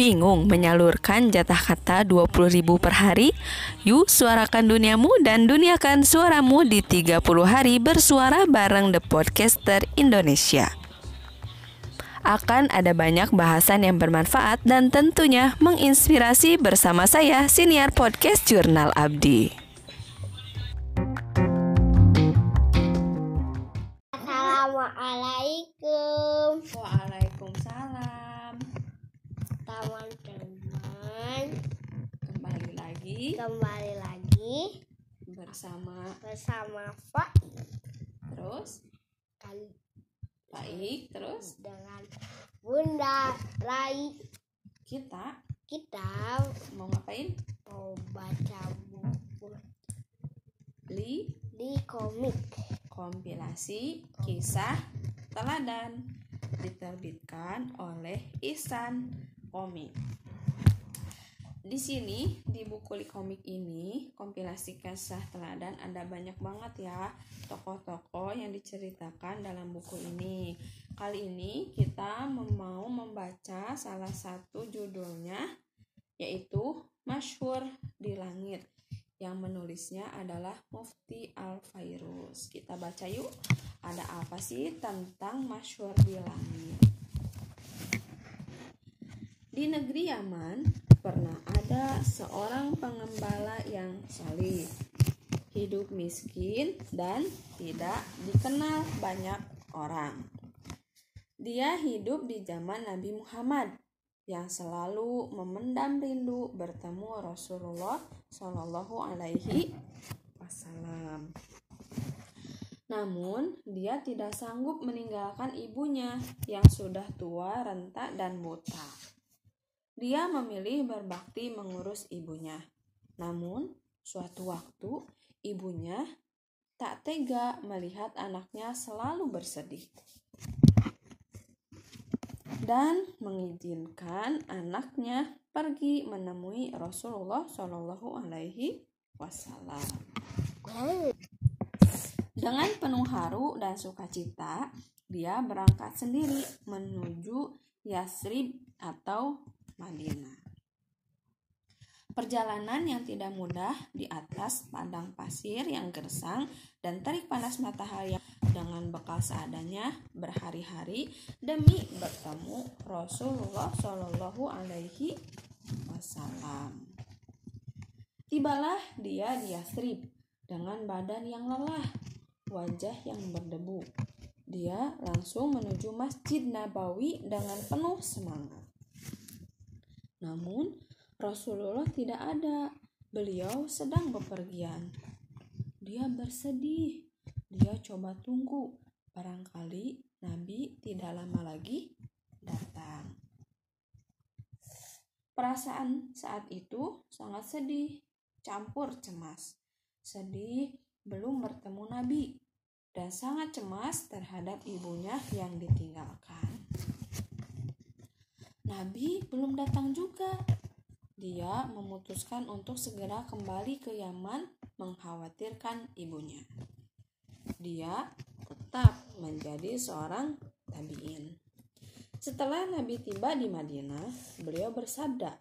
Bingung menyalurkan jatah kata 20.000 per hari? Yuk suarakan duniamu dan duniakan suaramu di 30 hari bersuara bareng The Podcaster Indonesia. Akan ada banyak bahasan yang bermanfaat dan tentunya menginspirasi bersama saya, Siniar Podcast Jurnal Abdi. Bersama Pak terus? Kali. Baik terus? Dengan Bunda Rai kita? Kita mau ngapain? mau baca buku. Li di komik. Kompilasi kisah teladan. Diterbitkan oleh Ihsan Komik. Di sini di buku Komik ini kompilasi kisah teladan ada banyak banget ya tokoh-tokoh yang diceritakan dalam buku ini. Kali ini kita mau membaca salah satu judulnya yaitu Masyhur di Langit yang menulisnya adalah Mufti Al-Fairuz. Kita baca yuk, ada apa sih tentang Masyhur di Langit? Di negeri Yaman pernah ada seorang pengembala yang solih, hidup miskin dan tidak dikenal banyak orang. Dia hidup di zaman Nabi Muhammad yang selalu memendam rindu bertemu Rasulullah Shallallahu Alaihi Wasallam. Namun, dia tidak sanggup meninggalkan ibunya yang sudah tua, renta, dan buta. Dia memilih berbakti mengurus ibunya. Namun, suatu waktu ibunya tak tega melihat anaknya selalu bersedih dan mengizinkan anaknya pergi menemui Rasulullah Shallallahu Alaihi Wasallam. Dengan penuh haru dan sukacita, dia berangkat sendiri menuju Yasrib atau Madinah. Perjalanan yang tidak mudah di atas padang pasir yang gersang dan terik panas matahari dengan bekal seadanya berhari-hari demi bertemu Rasulullah Shallallahu Alaihi Wasallam. Tibalah dia di Yasrib dengan badan yang lelah, wajah yang berdebu. Dia langsung menuju Masjid Nabawi dengan penuh semangat. Namun Rasulullah tidak ada. Beliau sedang bepergian. Dia bersedih. Dia coba tunggu. Barangkali Nabi tidak lama lagi datang. Perasaan saat itu sangat sedih, campur cemas. Sedih belum bertemu Nabi dan sangat cemas terhadap ibunya yang ditinggalkan. Nabi belum datang juga. Dia memutuskan untuk segera kembali ke Yaman mengkhawatirkan ibunya. Dia tetap menjadi seorang tabiin. Setelah Nabi tiba di Madinah, beliau bersabda,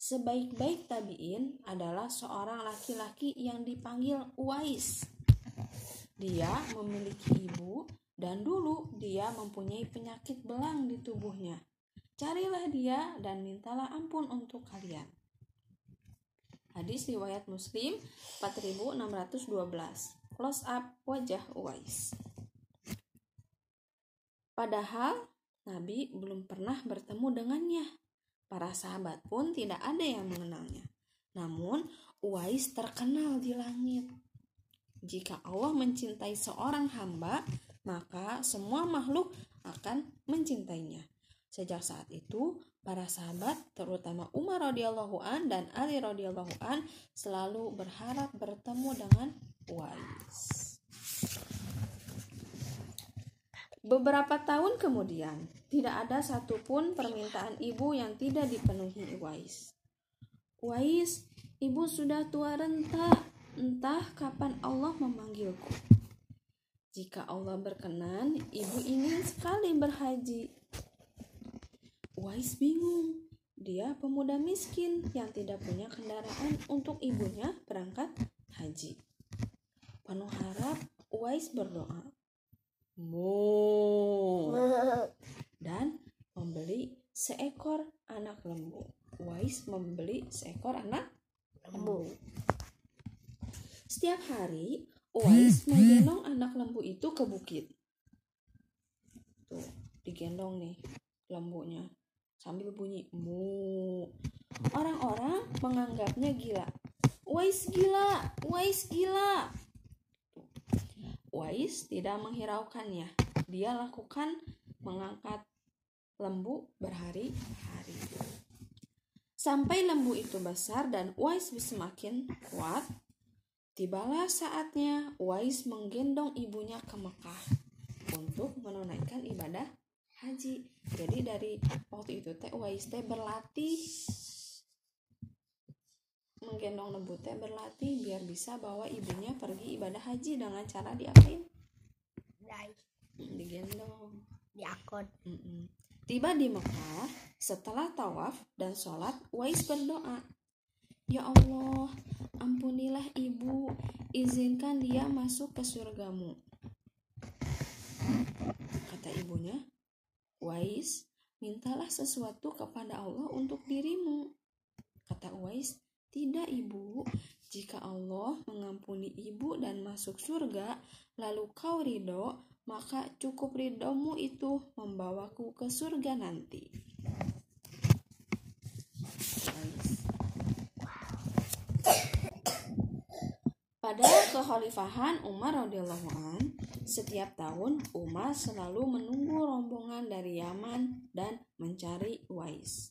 sebaik-baik tabiin adalah seorang laki-laki yang dipanggil Uwais. Dia memiliki ibu dan dulu dia mempunyai penyakit belang di tubuhnya. Carilah dia dan mintalah ampun untuk kalian. Hadis riwayat Muslim 4612. Close up wajah Uwais. Padahal Nabi belum pernah bertemu dengannya. Para sahabat pun tidak ada yang mengenalnya. Namun Uwais terkenal di langit. Jika Allah mencintai seorang hamba, maka semua makhluk akan mencintainya. Sejak saat itu, para sahabat, terutama Umar radhiyallahu an dan Ali radhiyallahu an, selalu berharap bertemu dengan Uwais. Beberapa tahun kemudian, tidak ada satupun permintaan ibu yang tidak dipenuhi Uwais. Uwais, ibu sudah tua renta, entah kapan Allah memanggilku. Jika Allah berkenan, ibu ingin sekali berhaji. Uwais bingung. dia pemuda miskin yang tidak punya kendaraan untuk ibunya berangkat haji. Penuh harap, Uwais berdoa. Mu dan membeli seekor anak lembu. Uwais membeli seekor anak lembu. Setiap hari, Uwais menggendong anak lembu itu ke bukit. Tuh, digendong nih lembunya sambil bunyi mu. Orang-orang menganggapnya gila. Uwais gila, Uwais gila. Tuh. Uwais tidak menghiraukannya. Dia lakukan mengangkat lembu berhari-hari. Sampai lembu itu besar dan Uwais semakin kuat, tibalah saatnya Uwais menggendong ibunya ke Mekah untuk menunaikan ibadah haji. Jadi dari waktu itu teh Uwais teh berlatih menggendong lembu teh berlatih biar bisa bawa ibunya pergi ibadah haji dengan cara diapain? Dai. Digendong. Diakon. Tiba di Mekah, setelah tawaf dan sholat, Wais berdoa, Ya Allah, ampunilah ibu, izinkan dia masuk ke surgamu. Kata ibunya, Wais, mintalah sesuatu kepada Allah untuk dirimu. Kata Wais, tidak ibu, jika Allah mengampuni ibu dan masuk surga, lalu kau ridho, maka cukup ridhomu itu membawaku ke surga nanti. Pada kekhalifahan Umar radhiyallahu an, setiap tahun Umar selalu menunggu rombongan dari Yaman dan mencari Uwais.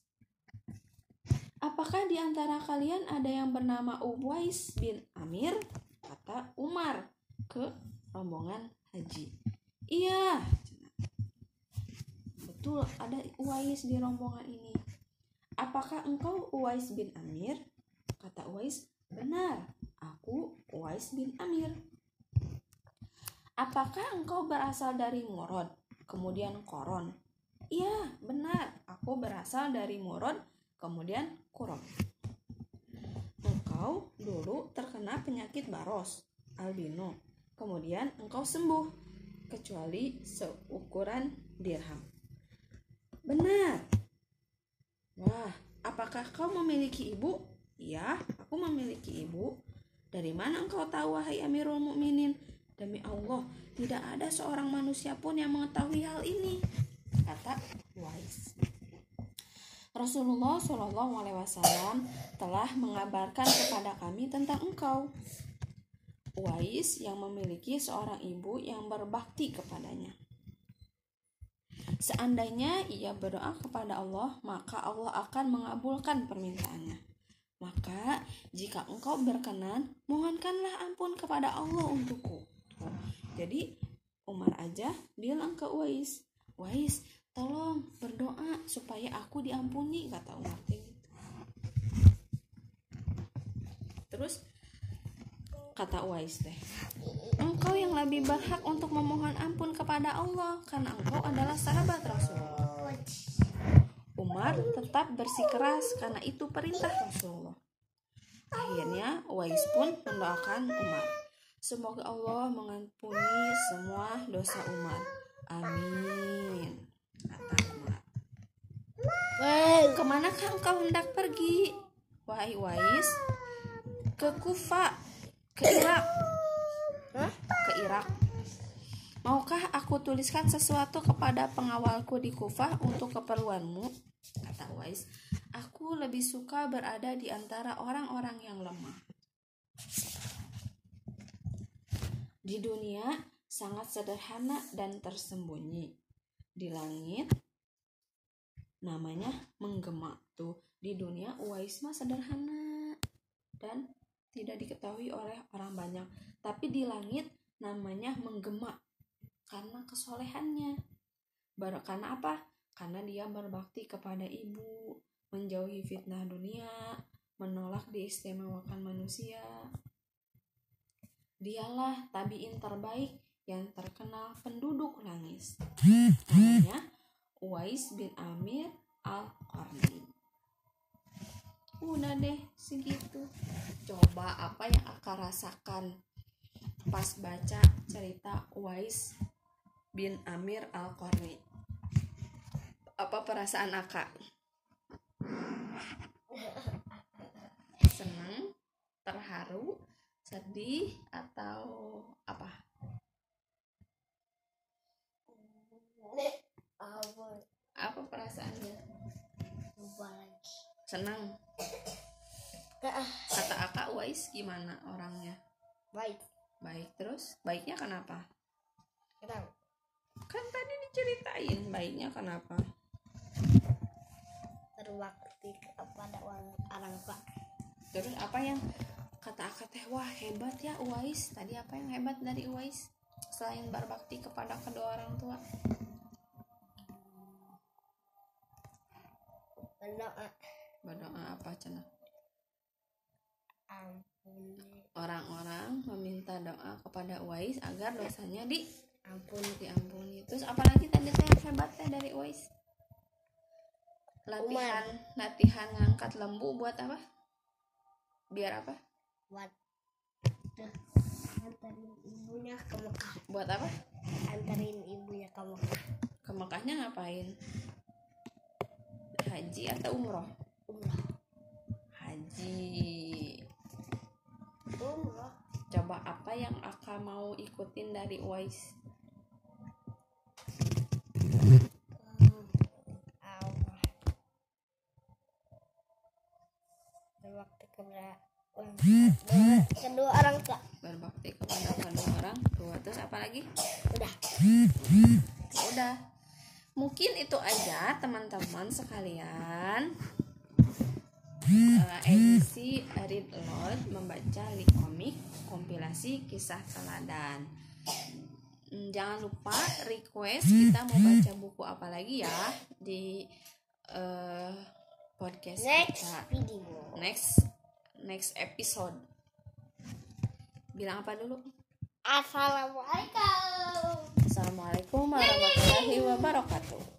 Apakah di antara kalian ada yang bernama Uwais bin Amir? Kata Umar ke rombongan haji. Iya, betul ada Uwais di rombongan ini. Apakah engkau Uwais bin Amir? Kata Uwais, benar, aku Uwais bin Amir. Apakah engkau berasal dari Murad? Kemudian Koron. Iya, benar, aku berasal dari Murad, kemudian Kuron. Engkau dulu terkena penyakit baros, albino. Kemudian engkau sembuh, kecuali seukuran dirham. Benar. Wah, apakah kau memiliki ibu? Ya, aku memiliki ibu. Dari mana engkau tahu wahai Amirul Mukminin? Demi Allah, tidak ada seorang manusia pun yang mengetahui hal ini, kata Wais. Rasulullah Shallallahu Alaihi Wasallam telah mengabarkan kepada kami tentang engkau. Wais yang memiliki seorang ibu yang berbakti kepadanya. Seandainya ia berdoa kepada Allah, maka Allah akan mengabulkan permintaannya. Maka, jika engkau berkenan, mohonkanlah ampun kepada Allah untukku. Jadi, Umar aja bilang ke Wais, Wais, tolong berdoa supaya aku diampuni, kata Umar. Gitu. Terus, kata Wais teh, engkau yang lebih berhak untuk memohon ampun kepada Allah, karena engkau adalah sahabat Rasulullah. Umar tetap bersikeras karena itu perintah Rasulullah. Akhirnya Wais pun mendoakan Umar. Semoga Allah mengampuni semua dosa Umar. Amin. Kata Umar. Ke manakah engkau hendak pergi? Wahai Wais, ke Kufa, ke Irak. Ke Irak. Maukah aku tuliskan sesuatu kepada pengawalku di Kufah untuk keperluanmu? Kata Wais, aku lebih suka berada di antara orang-orang yang lemah. Di dunia sangat sederhana dan tersembunyi. Di langit namanya menggema tuh. Di dunia Uwais mah sederhana dan tidak diketahui oleh orang banyak. Tapi di langit namanya menggema karena kesolehannya. Bar karena apa? Karena dia berbakti kepada ibu, menjauhi fitnah dunia, menolak diistimewakan manusia. Dialah tabiin terbaik yang terkenal penduduk nangis. Namanya Uwais bin Amir al-Qarni. udah deh segitu coba apa yang akan rasakan pas baca cerita Uwais bin Amir al Qarni apa perasaan akak senang terharu sedih atau apa? Apa apa perasaannya lagi. Senang? Kata akak Uwais gimana orangnya? Baik. Baik terus? Baiknya kenapa? Kenapa? Kan tadi diceritain baiknya kenapa? Berbakti kepada orang orang tua. Terus apa yang kata akak teh wah hebat ya Uwais. Tadi apa yang hebat dari Uwais? Selain berbakti kepada kedua orang tua. Berdoa. Berdoa apa cina orang-orang meminta doa kepada Uwais agar dosanya di ampuni. diampuni. Terus apalagi tadi teh yang hebat teh dari Uwais? Latihan latihan ngangkat lembu buat apa? Biar apa buat anterin ibunya ke Mekah. Buat apa? Anterin ibunya ke Mekah. Ke Mekahnya ngapain? Haji atau umroh? Umrah haji. Umrah coba apa yang akan mau ikutin dari Allah berbakti kepada orang kedua orang tua berbakti kepada kedua orang tua terus apa lagi? Udah. Udah. Mungkin itu aja teman-teman sekalian. Eh, edisi Read Aloud membaca li komik kompilasi kisah teladan. Hmm, jangan lupa request kita mau baca buku apa lagi ya di eh, podcast next kita. video. Next next episode. Bilang apa dulu? Assalamualaikum. Assalamualaikum warahmatullahi wabarakatuh